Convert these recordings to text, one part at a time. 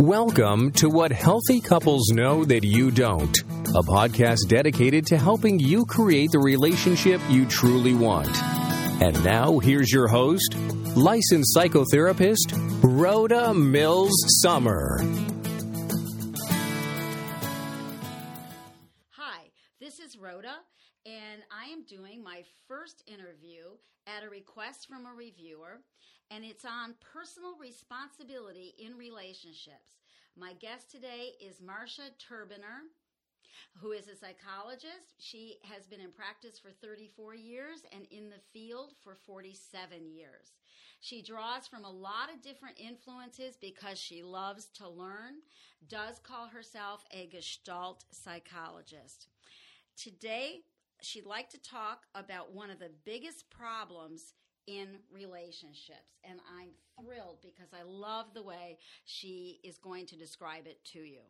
Welcome to What Healthy Couples Know That You Don't, a podcast dedicated to helping you create the relationship you truly want. And now, here's your host, licensed psychotherapist, Rhoda Mills Sommer. Hi, this is Rhoda, and I am doing my first interview at a request from a reviewer, and it's on personal responsibility in relationships. My guest today is Marcia Turbiner, who is a psychologist. She has been in practice for 34 years and in the field for 47 years. She draws from a lot of different influences because she loves to learn, does call herself a Gestalt psychologist. Today, she'd like to talk about one of the biggest problems in relationships. And I'm thrilled because I love the way she is going to describe it to you.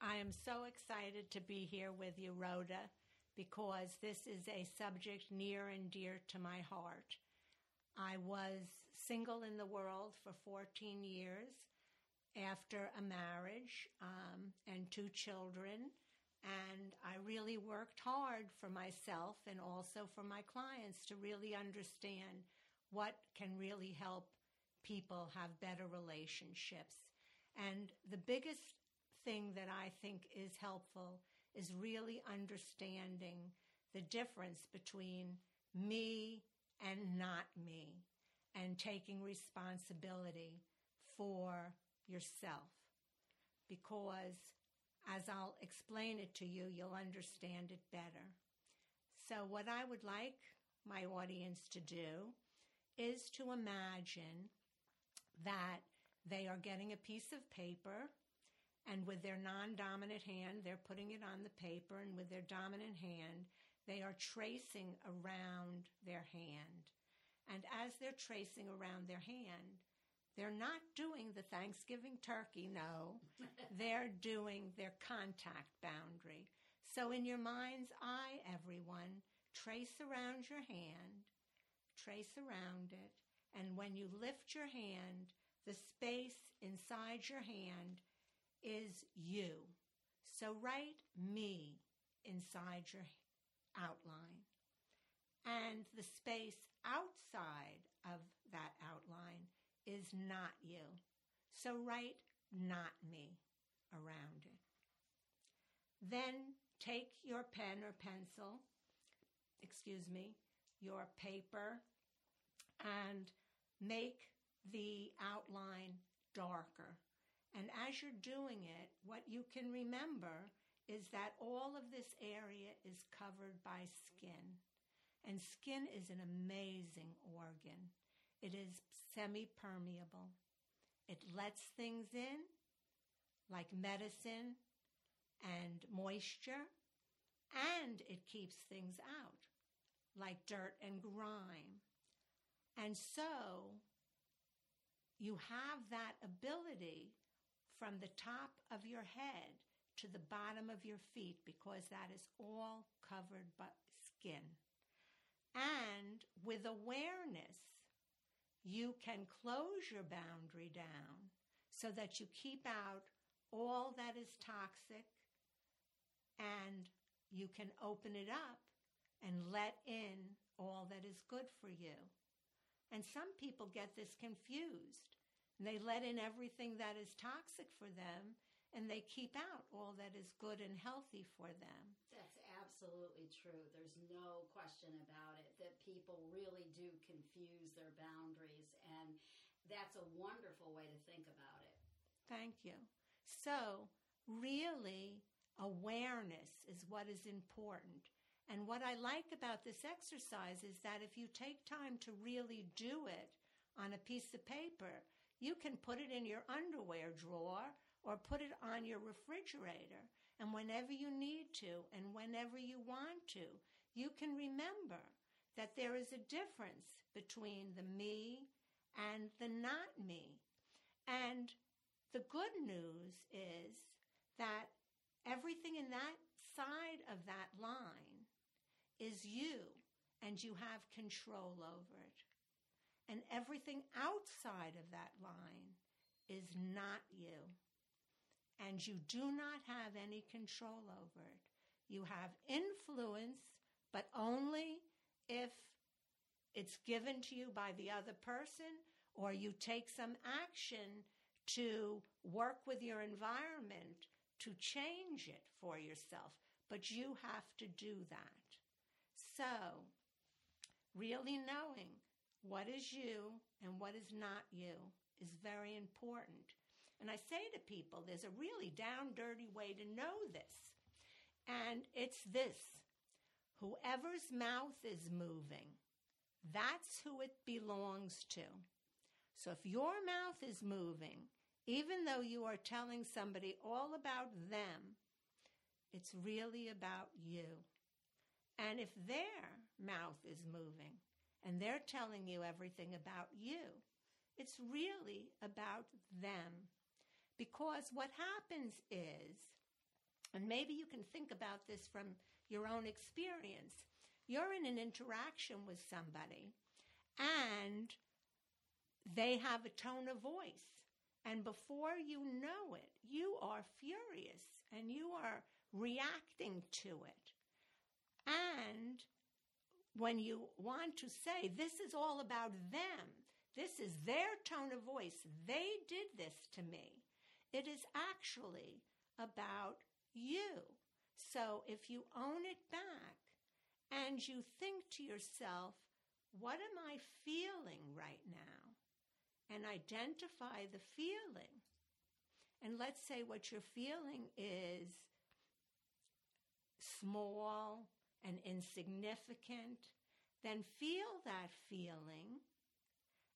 I am so excited to be here with you, Rhoda, because this is a subject near and dear to my heart. I was single in the world for 14 years after a marriage um, and two children. And I really worked hard for myself and also for my clients to really understand what can really help people have better relationships. And the biggest thing that I think is helpful is really understanding the difference between me and not me and taking responsibility for yourself. Because as I'll explain it to you, you'll understand it better. So, what I would like my audience to do is to imagine that they are getting a piece of paper and with their non dominant hand, they're putting it on the paper, and with their dominant hand, they are tracing around their hand. And as they're tracing around their hand, they're not doing the Thanksgiving turkey, no. They're doing their contact boundary. So, in your mind's eye, everyone, trace around your hand, trace around it, and when you lift your hand, the space inside your hand is you. So, write me inside your outline. And the space outside of that outline is not you. So write not me around it. Then take your pen or pencil, excuse me, your paper, and make the outline darker. And as you're doing it, what you can remember is that all of this area is covered by skin. And skin is an amazing organ. It is semi permeable. It lets things in, like medicine and moisture, and it keeps things out, like dirt and grime. And so you have that ability from the top of your head to the bottom of your feet because that is all covered by skin. And with awareness, you can close your boundary down so that you keep out all that is toxic and you can open it up and let in all that is good for you. And some people get this confused. They let in everything that is toxic for them and they keep out all that is good and healthy for them. Absolutely true. There's no question about it that people really do confuse their boundaries, and that's a wonderful way to think about it. Thank you. So, really, awareness is what is important. And what I like about this exercise is that if you take time to really do it on a piece of paper, you can put it in your underwear drawer or put it on your refrigerator. And whenever you need to and whenever you want to, you can remember that there is a difference between the me and the not me. And the good news is that everything in that side of that line is you and you have control over it. And everything outside of that line is not you. And you do not have any control over it. You have influence, but only if it's given to you by the other person or you take some action to work with your environment to change it for yourself. But you have to do that. So, really knowing what is you and what is not you is very important. And I say to people, there's a really down dirty way to know this. And it's this whoever's mouth is moving, that's who it belongs to. So if your mouth is moving, even though you are telling somebody all about them, it's really about you. And if their mouth is moving and they're telling you everything about you, it's really about them. Because what happens is, and maybe you can think about this from your own experience, you're in an interaction with somebody and they have a tone of voice. And before you know it, you are furious and you are reacting to it. And when you want to say, this is all about them, this is their tone of voice, they did this to me, it is actually about you. So if you own it back and you think to yourself, what am I feeling right now? And identify the feeling. And let's say what you're feeling is small and insignificant, then feel that feeling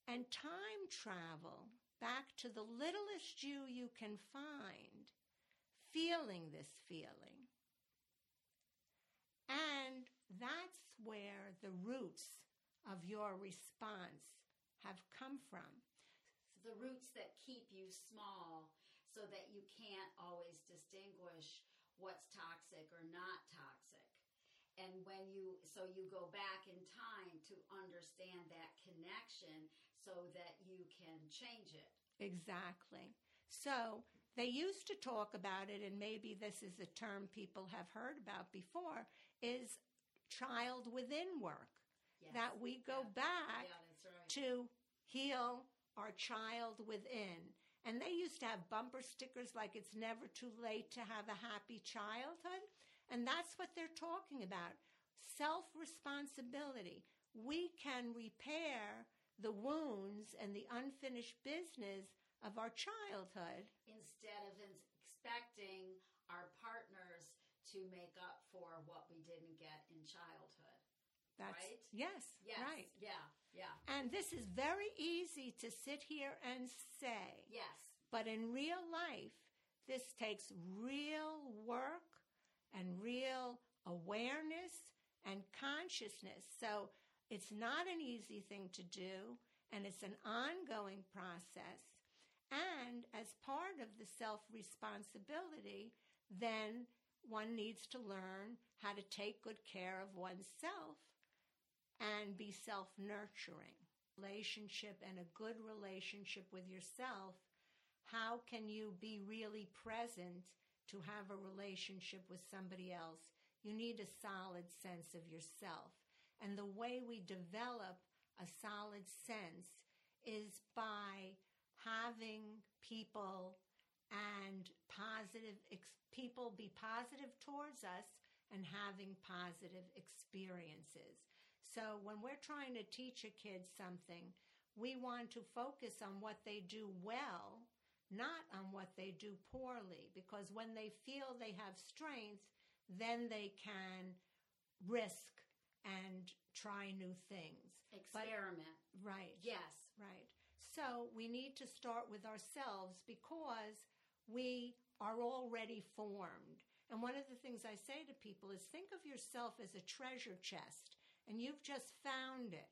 and time travel back to the littlest you you can find, feeling this feeling. And that's where the roots of your response have come from. The roots that keep you small so that you can't always distinguish what's toxic or not toxic. And when you, so you go back in time to understand that connection so that you can change it. Exactly. So they used to talk about it, and maybe this is a term people have heard about before, is child within work. Yes. That we go yeah. back yeah, right. to heal our child within. And they used to have bumper stickers like it's never too late to have a happy childhood. And that's what they're talking about self responsibility. We can repair the wounds and the unfinished business of our childhood. Instead of expecting our partners to make up for what we didn't get in childhood. That's right? yes, yes, right. Yeah, yeah. And this is very easy to sit here and say. Yes. But in real life, this takes real work and real awareness and consciousness. So it's not an easy thing to do, and it's an ongoing process. And as part of the self responsibility, then one needs to learn how to take good care of oneself and be self nurturing. Relationship and a good relationship with yourself. How can you be really present to have a relationship with somebody else? You need a solid sense of yourself. And the way we develop a solid sense is by having people and positive ex- people be positive towards us and having positive experiences. So when we're trying to teach a kid something, we want to focus on what they do well, not on what they do poorly, because when they feel they have strength, then they can risk and try new things. Experiment. But, right. Yes. Right. So we need to start with ourselves because we are already formed. And one of the things I say to people is think of yourself as a treasure chest and you've just found it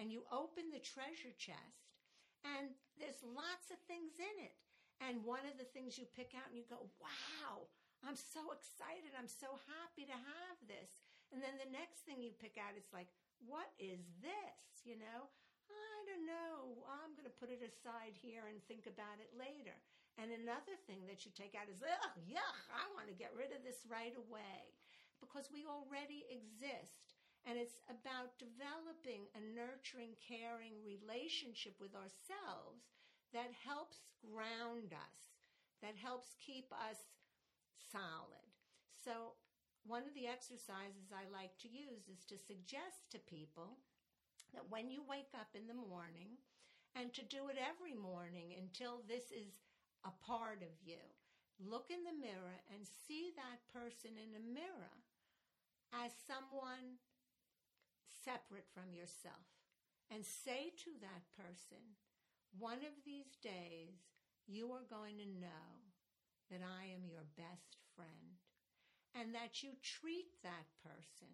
and you open the treasure chest and there's lots of things in it. And one of the things you pick out and you go, wow, I'm so excited. I'm so happy to have this. And then the next thing you pick out is like, what is this? You know, I don't know. I'm going to put it aside here and think about it later. And another thing that you take out is, ugh, yuck, I want to get rid of this right away because we already exist. And it's about developing a nurturing, caring relationship with ourselves that helps ground us, that helps keep us solid. So, one of the exercises I like to use is to suggest to people that when you wake up in the morning, and to do it every morning until this is a part of you, look in the mirror and see that person in the mirror as someone separate from yourself. And say to that person, one of these days, you are going to know that I am your best friend and that you treat that person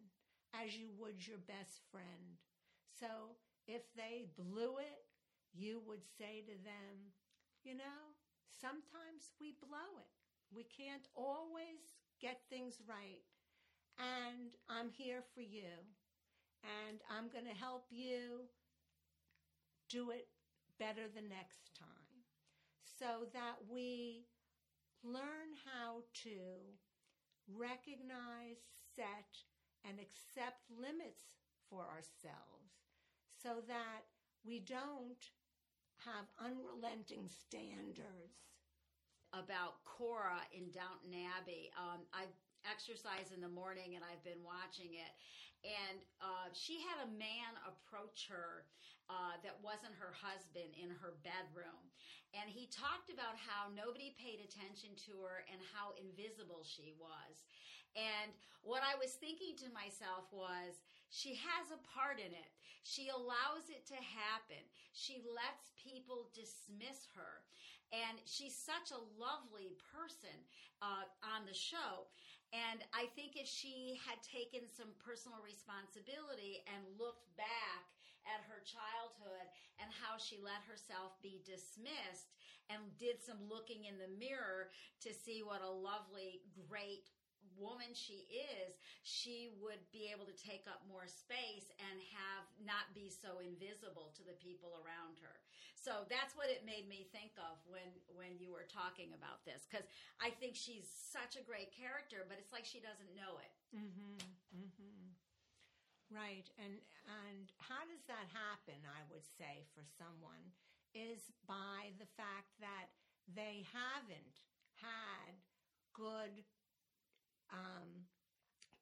as you would your best friend so if they blew it, you would say to them, you know, sometimes we blow it. We can't always get things right. And I'm here for you. And I'm going to help you do it better the next time so that we learn how to recognize, set, and accept limits for ourselves so that we don't have unrelenting standards. About Cora in Downton Abbey, um, I exercise in the morning and I've been watching it. And uh, she had a man approach her uh, that wasn't her husband in her bedroom. And he talked about how nobody paid attention to her and how invisible she was. And what I was thinking to myself was, she has a part in it. She allows it to happen. She lets people dismiss her. And she's such a lovely person uh, on the show. And I think if she had taken some personal responsibility and looked back at her childhood and how she let herself be dismissed and did some looking in the mirror to see what a lovely, great woman she is, she would be able to take up more space and have not be so invisible to the people around her. So that's what it made me think of when when you were talking about this cuz I think she's such a great character, but it's like she doesn't know it. Mhm. Mhm. Right. And and how does that happen, I would say for someone is by the fact that they haven't had good um,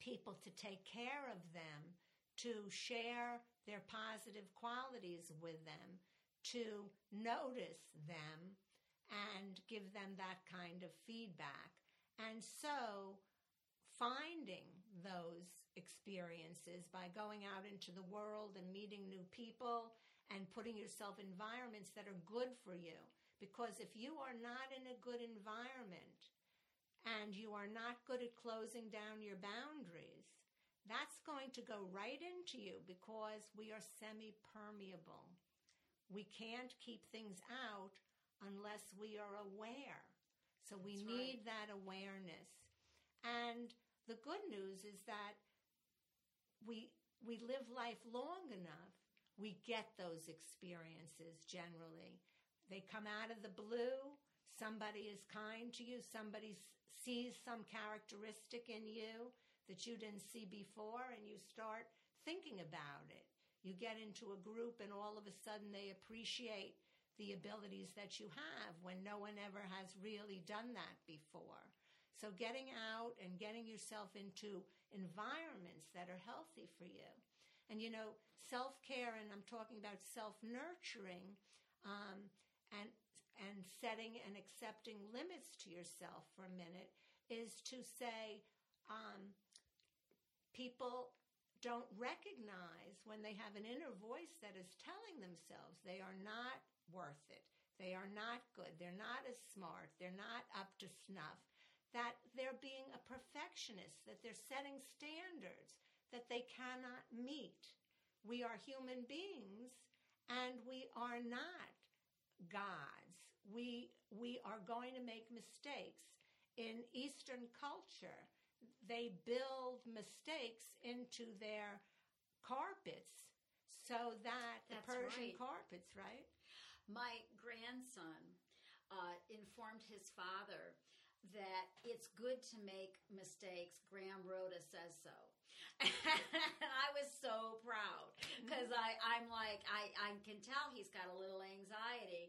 people to take care of them, to share their positive qualities with them, to notice them and give them that kind of feedback. And so finding those experiences by going out into the world and meeting new people and putting yourself in environments that are good for you. Because if you are not in a good environment, and you are not good at closing down your boundaries, that's going to go right into you because we are semi permeable. We can't keep things out unless we are aware. So we That's need right. that awareness. And the good news is that we we live life long enough, we get those experiences generally. They come out of the blue. Somebody is kind to you. Somebody s- sees some characteristic in you that you didn't see before, and you start thinking about it. You get into a group, and all of a sudden they appreciate the abilities that you have when no one ever has really done that before. So, getting out and getting yourself into environments that are healthy for you. And you know, self care, and I'm talking about self nurturing, um, and and setting and accepting limits to yourself for a minute is to say, um, people don't recognize when they have an inner voice that is telling themselves they are not worth it, they are not good, they're not as smart, they're not up to snuff, that they're being a perfectionist, that they're setting standards that they cannot meet. We are human beings and we are not gods. We, we are going to make mistakes. In Eastern culture, they build mistakes into their carpets So that the Persian right. carpets, right? My grandson uh, informed his father that it's good to make mistakes. Graham Rhoda says so. and I was so proud because I'm like, I, I can tell he's got a little anxiety,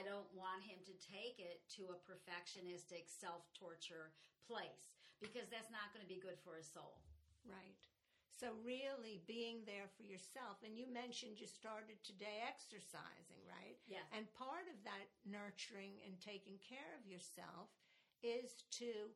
I don't want him to take it to a perfectionistic self torture place because that's not going to be good for his soul. Right. So really being there for yourself. And you mentioned you started today exercising, right? Yes. And part of that nurturing and taking care of yourself is to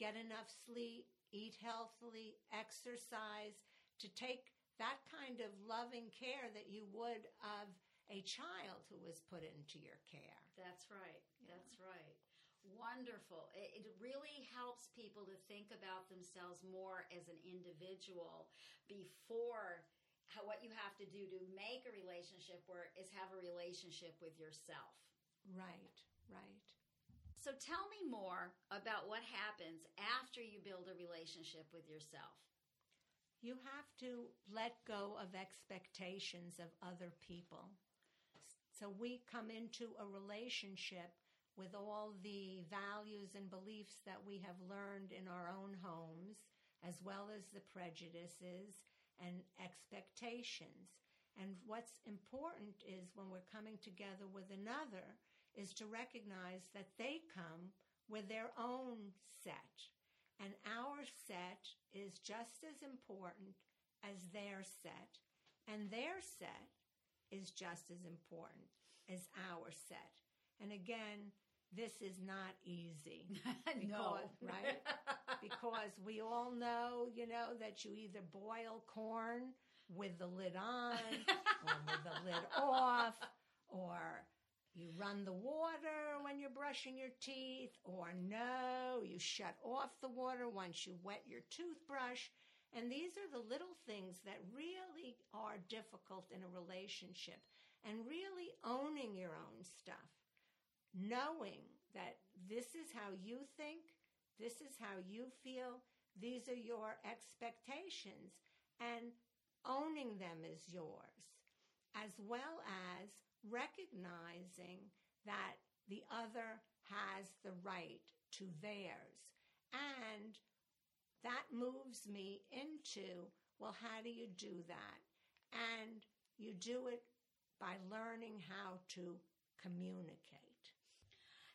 get enough sleep, eat healthily, exercise, to take that kind of loving care that you would of a child who was put into your care. That's right. That's right. Wonderful. It, it really helps people to think about themselves more as an individual before how, what you have to do to make a relationship work is have a relationship with yourself. Right, right. So tell me more about what happens after you build a relationship with yourself. You have to let go of expectations of other people. So we come into a relationship with all the values and beliefs that we have learned in our own homes, as well as the prejudices and expectations. And what's important is when we're coming together with another is to recognize that they come with their own set. And our set is just as important as their set. And their set is just as important as our set. And again, this is not easy. no. Right? because we all know, you know, that you either boil corn with the lid on or with the lid off, or you run the water when you're brushing your teeth, or no, you shut off the water once you wet your toothbrush. And these are the little things that really are difficult in a relationship. And really owning your own stuff. Knowing that this is how you think, this is how you feel, these are your expectations, and owning them is yours, as well as recognizing that the other has the right to theirs. And that moves me into, well, how do you do that? And you do it by learning how to communicate.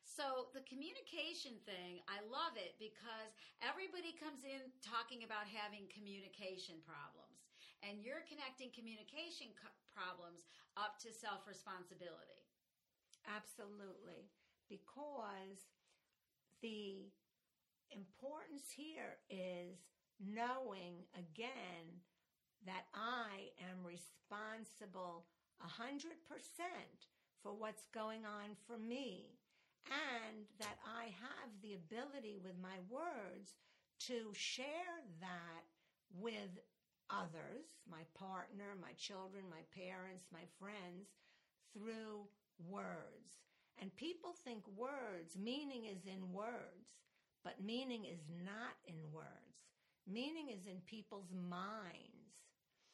So the communication thing, I love it because everybody comes in talking about having communication problems. And you're connecting communication co- problems up to self responsibility. Absolutely. Because the importance here is knowing again that I am responsible 100% for what's going on for me and that I have the ability with my words to share that with others, my partner, my children, my parents, my friends, through words. And people think words, meaning is in words, but meaning is not in words. Meaning is in people's minds.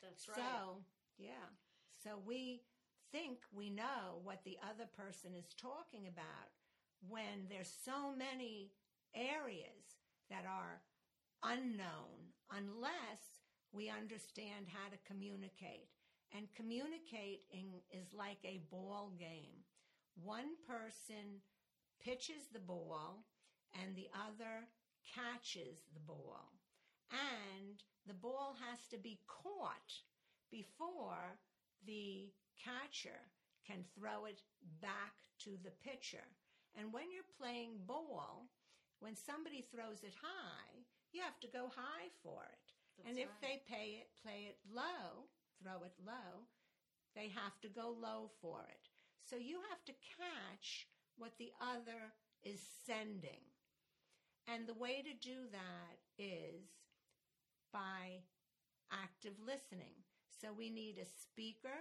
That's right. So, yeah. So we think we know what the other person is talking about when there's so many areas that are unknown unless we understand how to communicate. And communicating is like a ball game. One person pitches the ball and the other catches the ball. And the ball has to be caught before the catcher can throw it back to the pitcher. And when you're playing ball, when somebody throws it high, you have to go high for it. That's and if right. they pay it, play it low, throw it low, they have to go low for it. So you have to catch what the other is sending. And the way to do that is by active listening. So we need a speaker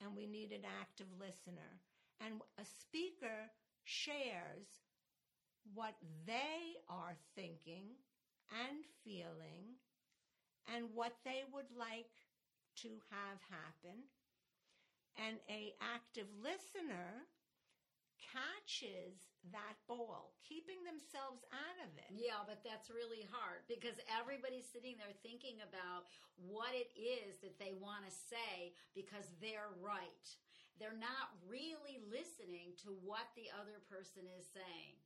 and we need an active listener. And a speaker shares what they are thinking and feeling and what they would like to have happen and a active listener catches that ball, keeping themselves out of it. Yeah, but that's really hard because everybody's sitting there thinking about what it is that they want to say because they're right. They're not really listening to what the other person is saying.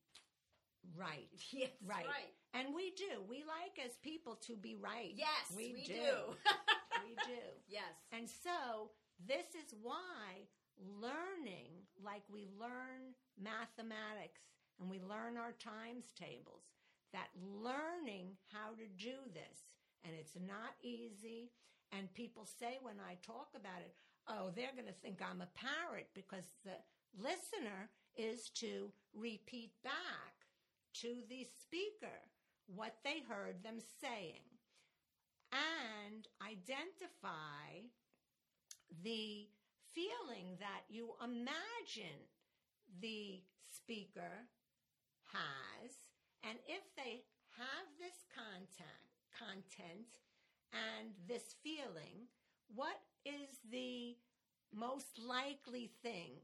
Right. Yes, right. right. And we do. We like as people to be right. Yes, we, we do. do. we do. yes. And so this is why learning, like we learn mathematics and we learn our times tables, that learning how to do this, and it's not easy. And people say when I talk about it, oh, they're going to think I'm a parrot because the listener is to repeat back to the speaker what they heard them saying and identify the feeling that you imagine the speaker has and if they have this content content and this feeling what is the most likely thing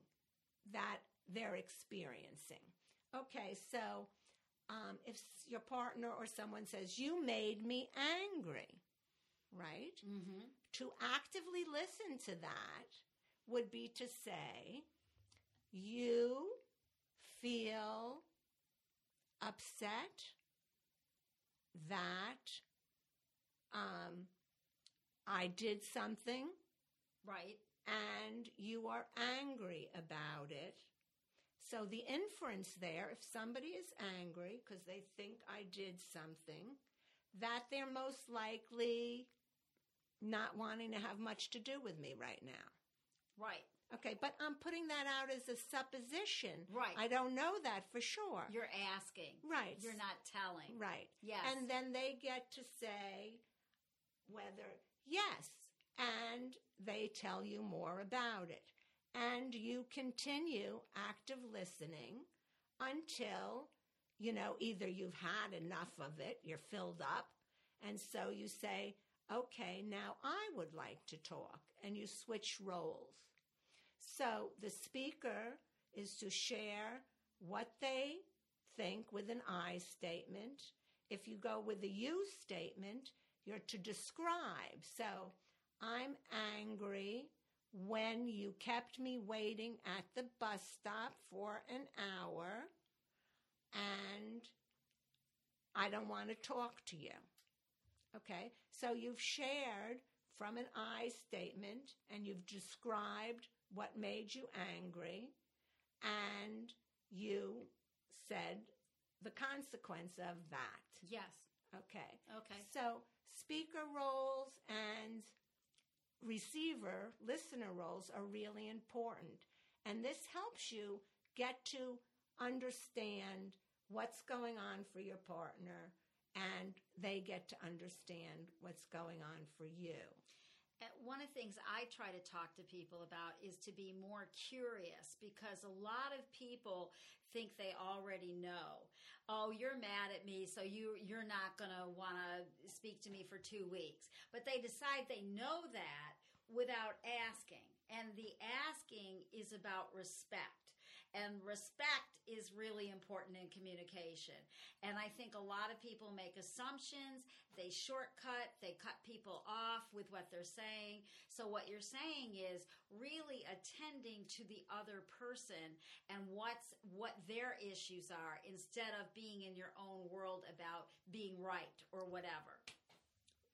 that they're experiencing okay so um, if your partner or someone says, You made me angry, right? Mm-hmm. To actively listen to that would be to say, You feel upset that um, I did something. Right. And you are angry about it so the inference there, if somebody is angry because they think I did something, that they're most likely not wanting to have much to do with me right now. Right. Okay, but I'm putting that out as a supposition. Right. I don't know that for sure. You're asking. right. You're not telling. Right. Yes. And then they get to say whether yes, and they tell you more about it and you continue active listening until, you know, either you've had enough of it, you're filled up, and so you say, okay, now I would like to talk, and you switch roles. So the speaker is to share what they think with an I statement. If you go with a you statement, you're to describe. So I'm angry when you kept me waiting at the bus stop for an hour and I don't want to talk to you. Okay, so you've shared from an I statement and you've described what made you angry and you said the consequence of that. Yes. Okay. Okay. So speaker roles and receiver, listener roles are really important. And this helps you get to understand what's going on for your partner and they get to understand what's going on for you. Uh, one of the things I try to talk to people about is to be more curious because a lot of people think they already know. Oh, you're mad at me, so you you're not going to want to speak to me for 2 weeks. But they decide they know that without asking. And the asking is about respect. And respect is really important in communication. And I think a lot of people make assumptions, they shortcut, they cut people off with what they're saying. So, what you're saying is really attending to the other person and what's what their issues are instead of being in your own world about being right or whatever.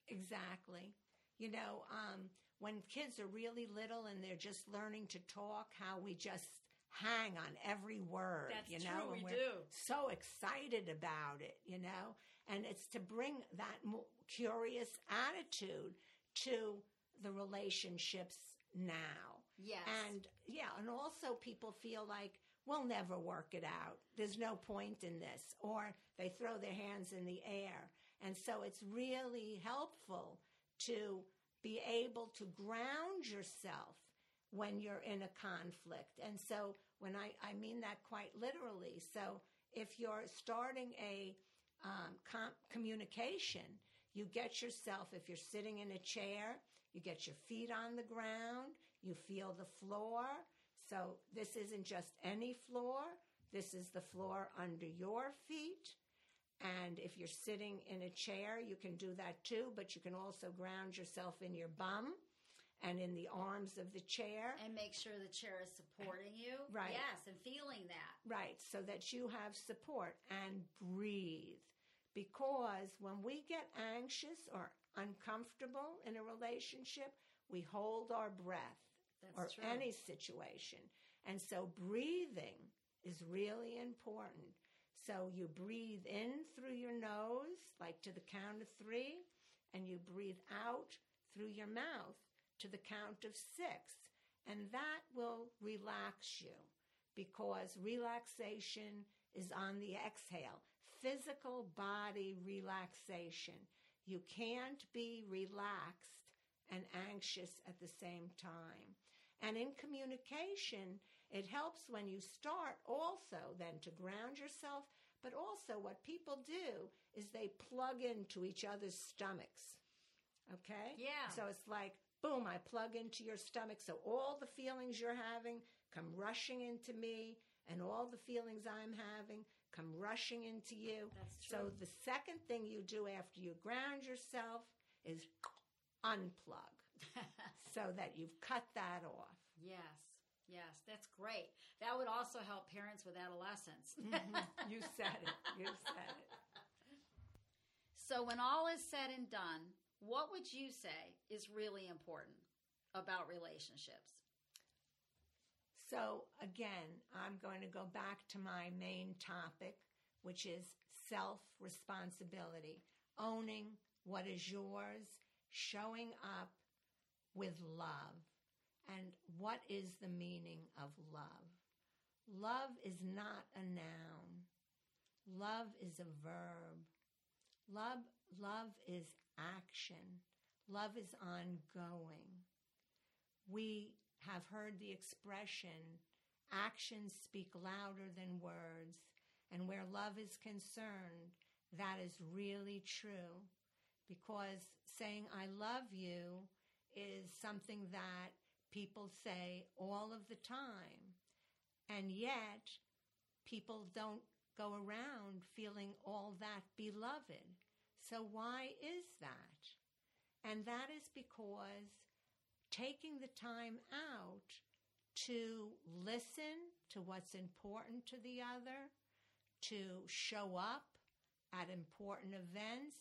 Exactly. You know, um, when kids are really little and they're just learning to talk, how we just hang on every word. That's you know, true, and we we're do. so excited about it. You know, and it's to bring that curious attitude to the relationships now. Yes. And yeah, and also people feel like we'll never work it out. There's no point in this, or they throw their hands in the air. And so it's really helpful to be able to ground yourself when you're in a conflict. And so when I, I mean that quite literally. So if you're starting a um, com- communication, You get yourself, if you're sitting in a chair, you get your feet on the ground, you feel the floor. So this isn't just any floor, this is the floor under your feet. And if you're sitting in a chair, you can do that too, but you can also ground yourself in your bum and in the arms of the chair. And make sure the chair is supporting you. Right. Yes, and feeling that. Right, so that you have support and breathe. Because when we get anxious or uncomfortable in a relationship, we hold our breath That's or true. any situation. And so breathing is really important. So you breathe in through your nose, like to the count of three, and you breathe out through your mouth to the count of six. And that will relax you because relaxation is on the exhale. Physical body relaxation. You can't be relaxed and anxious at the same time. And in communication, it helps when you start also then to ground yourself, but also what people do is they plug into each other's stomachs. Okay? Yeah. So it's like, boom, I plug into your stomach. So all the feelings you're having come rushing into me, and all the feelings I'm having come rushing into you. That's So the second thing you do after you ground yourself is unplug so that you've cut that off. Yes. Yes, that's great. That would also help parents with adolescents. Mm-hmm. You said it. You said it. So, when all is said and done, what would you say is really important about relationships? So, again, I'm going to go back to my main topic, which is self responsibility, owning what is yours, showing up with love. And what is the meaning of love? Love is not a noun. Love is a verb. Love, love is action. Love is ongoing. We have heard the expression, actions speak louder than words. And where love is concerned, that is really true. Because saying, I love you is something that people say all of the time. And yet, people don't go around feeling all that beloved. So, why is that? And that is because taking the time out to listen to what's important to the other, to show up at important events,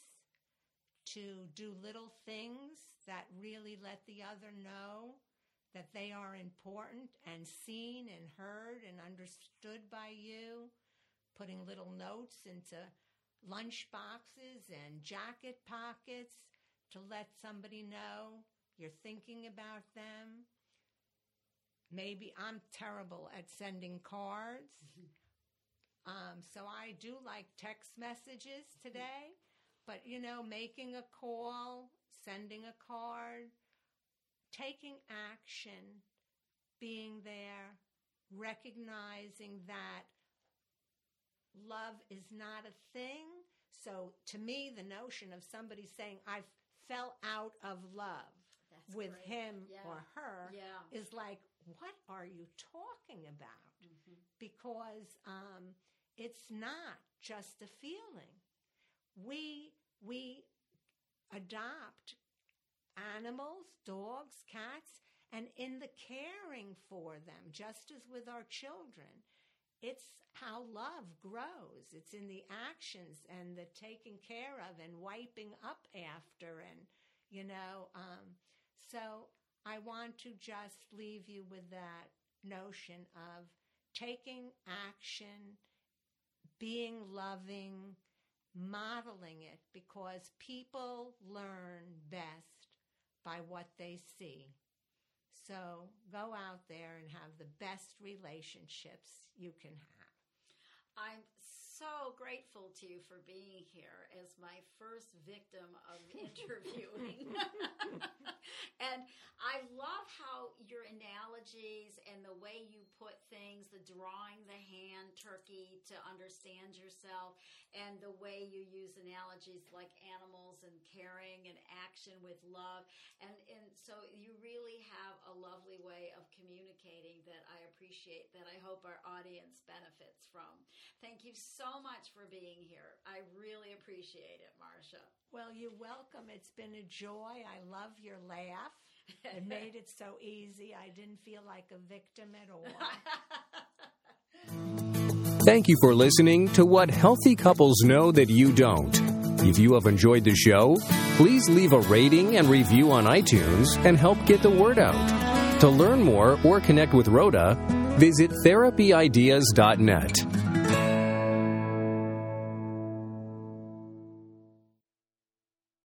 to do little things that really let the other know that they are important and seen and heard and understood by you, putting little notes into lunch boxes and jacket pockets to let somebody know you're thinking about them. Maybe I'm terrible at sending cards. Um, so I do like text messages today, but you know, making a call, sending a card, taking action, being there, recognizing that love is not a thing. So to me, the notion of somebody saying, I fell out of love That's with great. him Yeah. or her Yeah. is like, what are you talking about? Mm-hmm. Because um, it's not just a feeling. We we adopt animals, dogs, cats, and in the caring for them, just as with our children, it's how love grows. It's in the actions and the taking care of and wiping up after, and you know. Um, so I want to just leave you with that notion of taking action, being loving, modeling it, because people learn best by what they see. So go out there and have the best relationships you can have. I'm so grateful to you for being here as my first victim of interviewing. and I love how your analogies and the way you put things, the drawing the hand turkey to understand yourself and the way you use analogies like animals and caring and action with love. And, and so you really have a lovely way of communicating that I appreciate, that I hope our audience benefits from. Thank you so much for being here. I really appreciate it, Marcia. Well, you're welcome. It's been a joy. I love your laugh. It made it so easy. I didn't feel like a victim at all. Thank you for listening to What Healthy Couples Know That You Don't. If you have enjoyed the show, please leave a rating and review on iTunes and help get the word out. To learn more or connect with Rhoda, visit therapyideas.net.